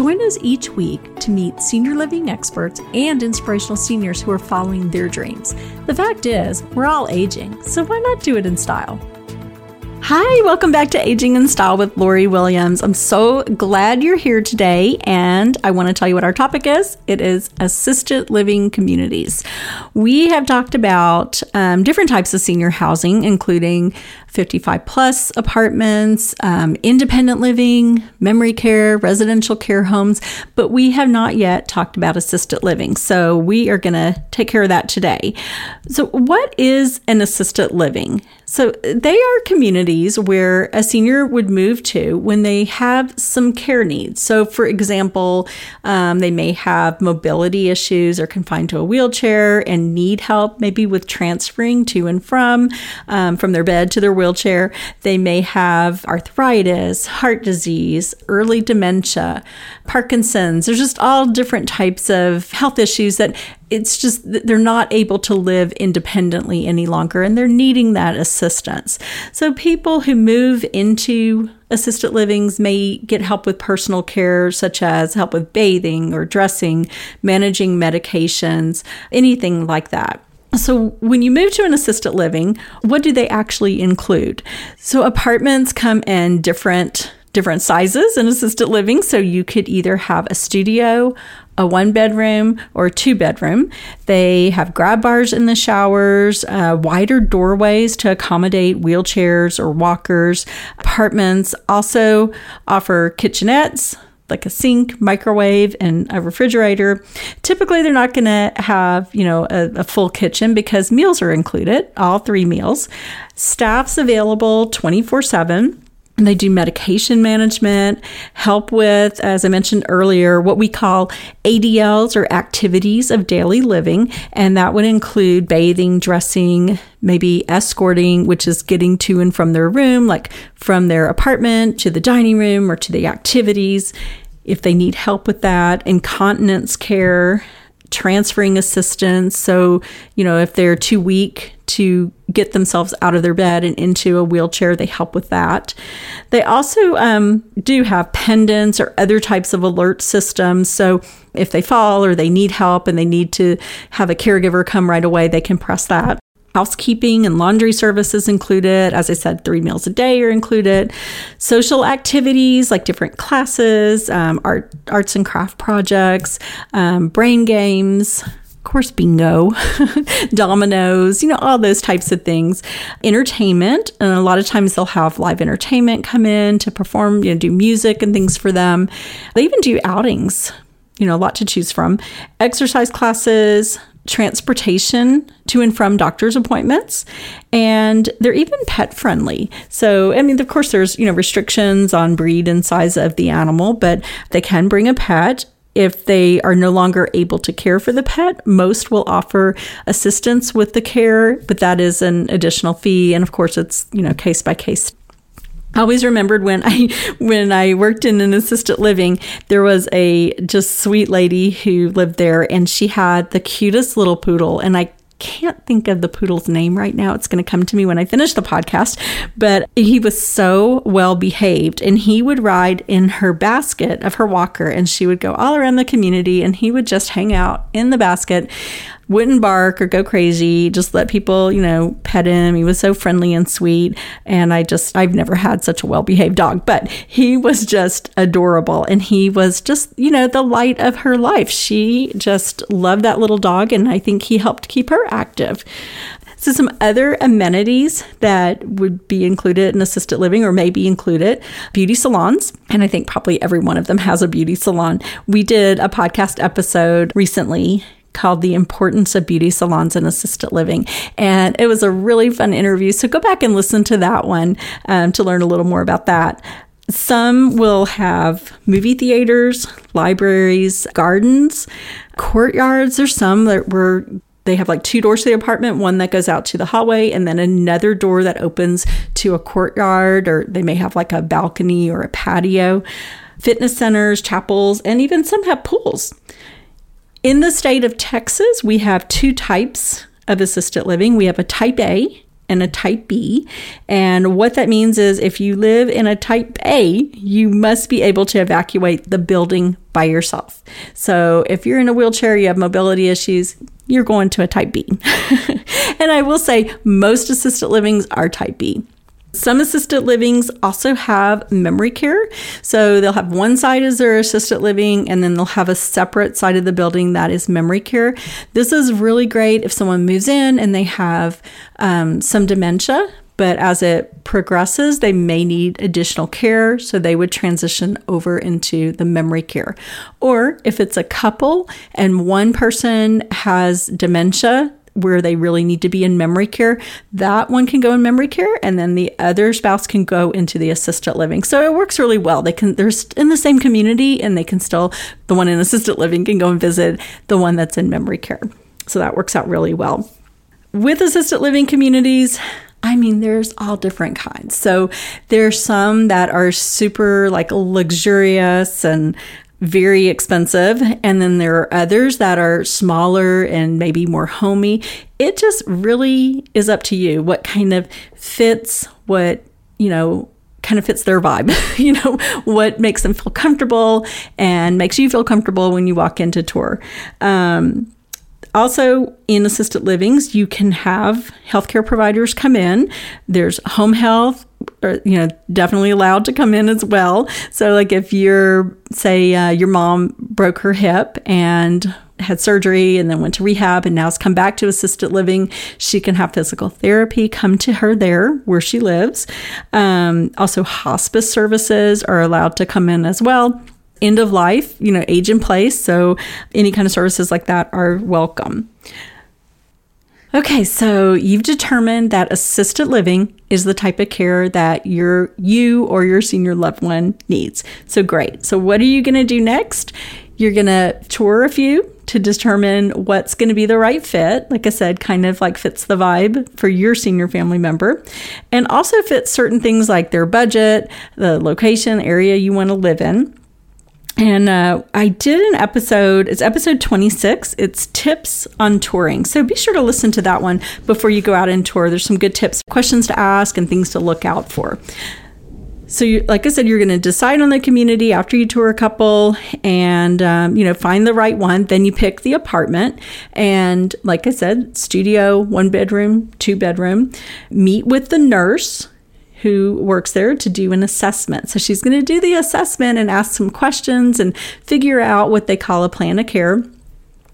Join us each week to meet senior living experts and inspirational seniors who are following their dreams. The fact is, we're all aging, so why not do it in style? Hi, welcome back to Aging in Style with Lori Williams. I'm so glad you're here today, and I want to tell you what our topic is. It is assisted living communities. We have talked about um, different types of senior housing, including 55 plus apartments, um, independent living, memory care, residential care homes, but we have not yet talked about assisted living. So we are going to take care of that today. So, what is an assisted living? So, they are communities where a senior would move to when they have some care needs. So, for example, um, they may have mobility issues or confined to a wheelchair and need help maybe with transferring to and from um, from their bed to their wheelchair. They may have arthritis, heart disease, early dementia, Parkinson's. There's just all different types of health issues that it's just they're not able to live independently any longer and they're needing that assistance. So people who move into assisted livings may get help with personal care such as help with bathing or dressing, managing medications, anything like that. So, when you move to an assisted living, what do they actually include? So, apartments come in different different sizes in assisted living. So you could either have a studio, a one bedroom, or two bedroom. They have grab bars in the showers, uh, wider doorways to accommodate wheelchairs or walkers. Apartments also offer kitchenettes, like a sink, microwave, and a refrigerator. Typically, they're not going to have, you know, a, a, full kitchen because meals are included, all three meals. Staff's available 24 7. They do medication management, help with, as I mentioned earlier, what we call ADLs or activities of daily living. And that would include bathing, dressing, maybe escorting, which is getting to and from their room, like from their apartment to the dining room or to the activities. If they need help with that, incontinence care, transferring assistance. So, you know, if they're too weak to get themselves out of their bed and into a wheelchair, they help with that. They also um, do have pendants or other types of alert systems. So, if they fall or they need help and they need to have a caregiver come right away, they can press that. Housekeeping and laundry services included. As I said, three meals a day are included. Social activities like different classes, um, art, arts and craft projects, um, brain games, of course, bingo, dominoes, you know, all those types of things. Entertainment, and a lot of times they'll have live entertainment come in to perform, you know, do music and things for them. They even do outings, you know, a lot to choose from. Exercise classes, transportation to and from doctor's appointments and they're even pet friendly so i mean of course there's you know restrictions on breed and size of the animal but they can bring a pet if they are no longer able to care for the pet, most will offer assistance with the care, but that is an additional fee. And of course, it's, you know, case by case I always remembered when I when I worked in an assisted living, there was a just sweet lady who lived there and she had the cutest little poodle and I can't think of the poodle's name right now. It's going to come to me when I finish the podcast. But he was so well behaved, and he would ride in her basket of her walker, and she would go all around the community, and he would just hang out in the basket wouldn't bark or go crazy, just let people, you know, pet him. He was so friendly and sweet. And I just, I've never had such a well behaved dog, but he was just adorable. And he was just, you know, the light of her life. She just loved that little dog. And I think he helped keep her active. So, some other amenities that would be included in assisted living or may be included beauty salons. And I think probably every one of them has a beauty salon. We did a podcast episode recently called The Importance of Beauty Salons and Assisted Living. And it was a really fun interview. So go back and listen to that one um, to learn a little more about that. Some will have movie theaters, libraries, gardens, courtyards. There's some that were they have like two doors to the apartment, one that goes out to the hallway, and then another door that opens to a courtyard, or they may have like a balcony or a patio. Fitness centers, chapels, and even some have pools. In the state of Texas, we have two types of assisted living. We have a type A and a type B. And what that means is if you live in a type A, you must be able to evacuate the building by yourself. So if you're in a wheelchair, you have mobility issues, you're going to a type B. and I will say most assisted livings are type B. Some assisted livings also have memory care. So they'll have one side as their assisted living, and then they'll have a separate side of the building that is memory care. This is really great if someone moves in and they have um, some dementia. But as it progresses, they may need additional care. So they would transition over into the memory care. Or if it's a couple and one person has dementia, where they really need to be in memory care, that one can go in memory care, and then the other spouse can go into the assisted living. So it works really well. They can they're in the same community, and they can still the one in assisted living can go and visit the one that's in memory care. So that works out really well. With assisted living communities, I mean, there's all different kinds. So there's some that are super like luxurious and very expensive. And then there are others that are smaller and maybe more homey. It just really is up to you what kind of fits what, you know, kind of fits their vibe, you know, what makes them feel comfortable and makes you feel comfortable when you walk into tour. Um, also, in assisted livings, you can have healthcare providers come in. There's home health, or, you know, definitely allowed to come in as well. So, like if you're, say, uh, your mom broke her hip and had surgery and then went to rehab and now has come back to assisted living, she can have physical therapy come to her there where she lives. Um, also, hospice services are allowed to come in as well end of life, you know, age in place. So any kind of services like that are welcome. Okay, so you've determined that assisted living is the type of care that your you or your senior loved one needs. So great. So what are you going to do next? You're going to tour a few to determine what's going to be the right fit. Like I said, kind of like fits the vibe for your senior family member and also fits certain things like their budget, the location, area you want to live in. And uh, I did an episode, it's episode 26. It's tips on touring. So be sure to listen to that one before you go out and tour. There's some good tips, questions to ask, and things to look out for. So, you, like I said, you're going to decide on the community after you tour a couple and, um, you know, find the right one. Then you pick the apartment. And, like I said, studio, one bedroom, two bedroom. Meet with the nurse who works there to do an assessment. So she's going to do the assessment and ask some questions and figure out what they call a plan of care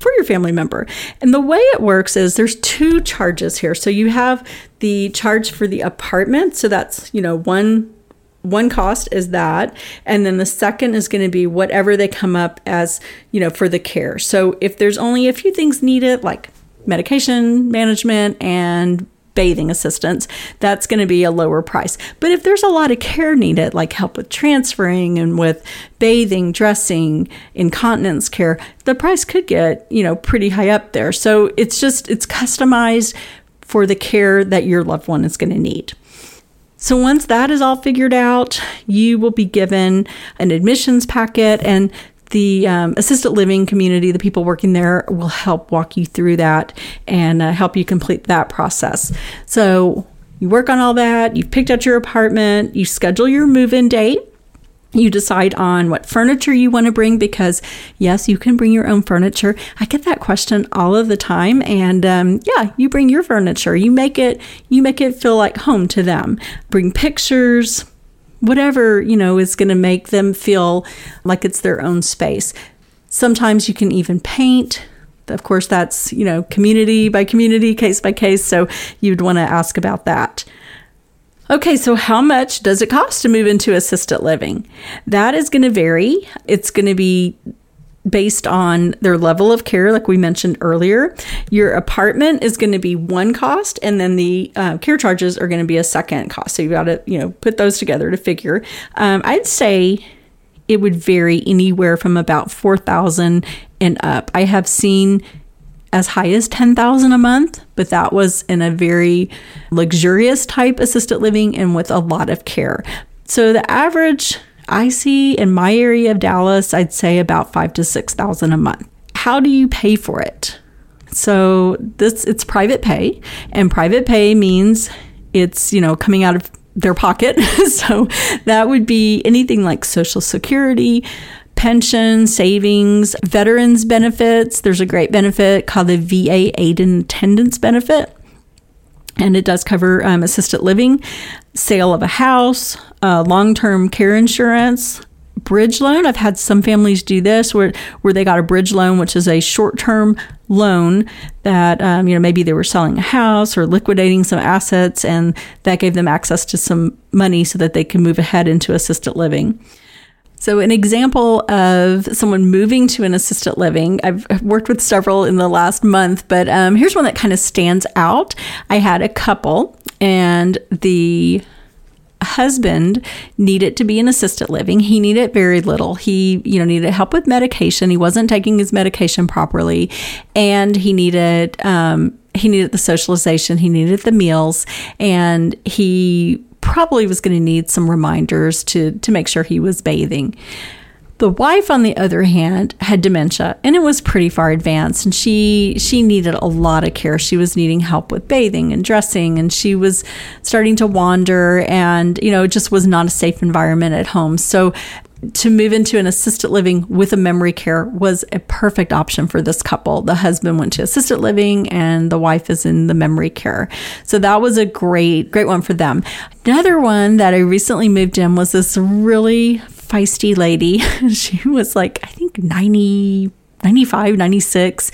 for your family member. And the way it works is there's two charges here. So you have the charge for the apartment, so that's, you know, one one cost is that and then the second is going to be whatever they come up as, you know, for the care. So if there's only a few things needed like medication management and bathing assistance, that's going to be a lower price. But if there's a lot of care needed, like help with transferring and with bathing, dressing, incontinence care, the price could get, you know, pretty high up there. So it's just, it's customized for the care that your loved one is going to need. So once that is all figured out, you will be given an admissions packet and the um, assisted living community, the people working there, will help walk you through that and uh, help you complete that process. So you work on all that, you've picked out your apartment, you schedule your move in date. You decide on what furniture you want to bring because, yes, you can bring your own furniture. I get that question all of the time, and um, yeah, you bring your furniture. You make it, you make it feel like home to them. Bring pictures, whatever, you know, is going to make them feel like it's their own space. Sometimes you can even paint. Of course, that's, you know, community by community, case by case. So you'd want to ask about that. Okay, so how much does it cost to move into assisted living? That is going to vary. It's going to be based on their level of care, like we mentioned earlier. Your apartment is going to be one cost, and then the uh, care charges are going to be a second cost. So you've got to, you know, put those together to figure. Um, I'd say it would vary anywhere from about four thousand and up. I have seen as high as 10,000 a month, but that was in a very luxurious type assisted living and with a lot of care. So the average I see in my area of Dallas, I'd say about five to 6,000 a month. How do you pay for it? So this it's private pay and private pay means it's, you know, coming out of their pocket. so that would be anything like social security, pension, savings, veterans benefits. There's a great benefit called the VA aid and attendance benefit. And it does cover um, assisted living, sale of a house, uh, long term care insurance, bridge loan. I've had some families do this where, where they got a bridge loan, which is a short term loan that, um, you know, maybe they were selling a house or liquidating some assets, and that gave them access to some money so that they can move ahead into assisted living. So, an example of someone moving to an assisted living, I've worked with several in the last month, but um, here's one that kind of stands out. I had a couple, and the husband needed to be in assisted living. He needed very little. He, you know, needed help with medication. He wasn't taking his medication properly, and he needed um, he needed the socialization. He needed the meals, and he probably was going to need some reminders to to make sure he was bathing. The wife, on the other hand, had dementia and it was pretty far advanced and she she needed a lot of care. She was needing help with bathing and dressing and she was starting to wander and you know, it just was not a safe environment at home. So to move into an assisted living with a memory care was a perfect option for this couple. The husband went to assisted living and the wife is in the memory care. So that was a great, great one for them. Another one that I recently moved in was this really feisty lady. she was like, I think 90 95, 96,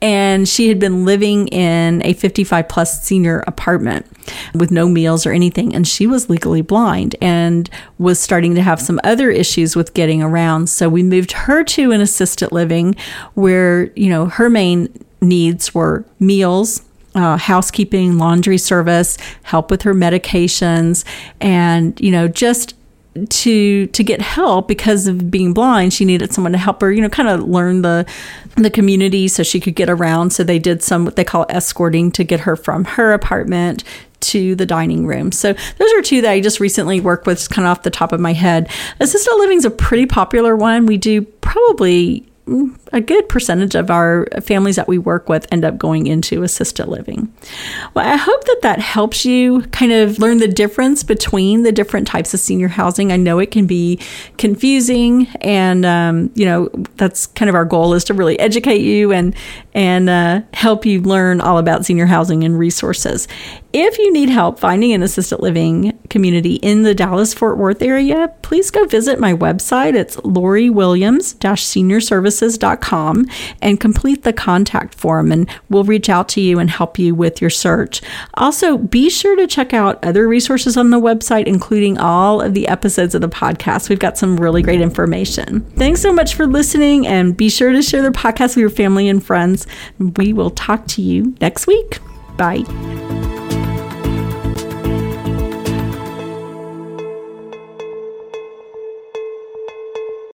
and she had been living in a 55 plus senior apartment with no meals or anything. And she was legally blind and was starting to have some other issues with getting around. So we moved her to an assisted living where, you know, her main needs were meals, uh, housekeeping, laundry service, help with her medications, and, you know, just to to get help because of being blind she needed someone to help her you know kind of learn the the community so she could get around so they did some what they call escorting to get her from her apartment to the dining room. So those are two that I just recently worked with, kind of off the top of my head. Assisted living is a pretty popular one. We do probably a good percentage of our families that we work with end up going into assisted living. Well, I hope that that helps you kind of learn the difference between the different types of senior housing. I know it can be confusing, and um, you know that's kind of our goal is to really educate you and and uh, help you learn all about senior housing and resources. If you need help finding an assisted living community in the Dallas Fort Worth area, please go visit my website. It's Lori Williams seniorservices.com and complete the contact form, and we'll reach out to you and help you with your search. Also, be sure to check out other resources on the website, including all of the episodes of the podcast. We've got some really great information. Thanks so much for listening, and be sure to share the podcast with your family and friends. We will talk to you next week. Bye.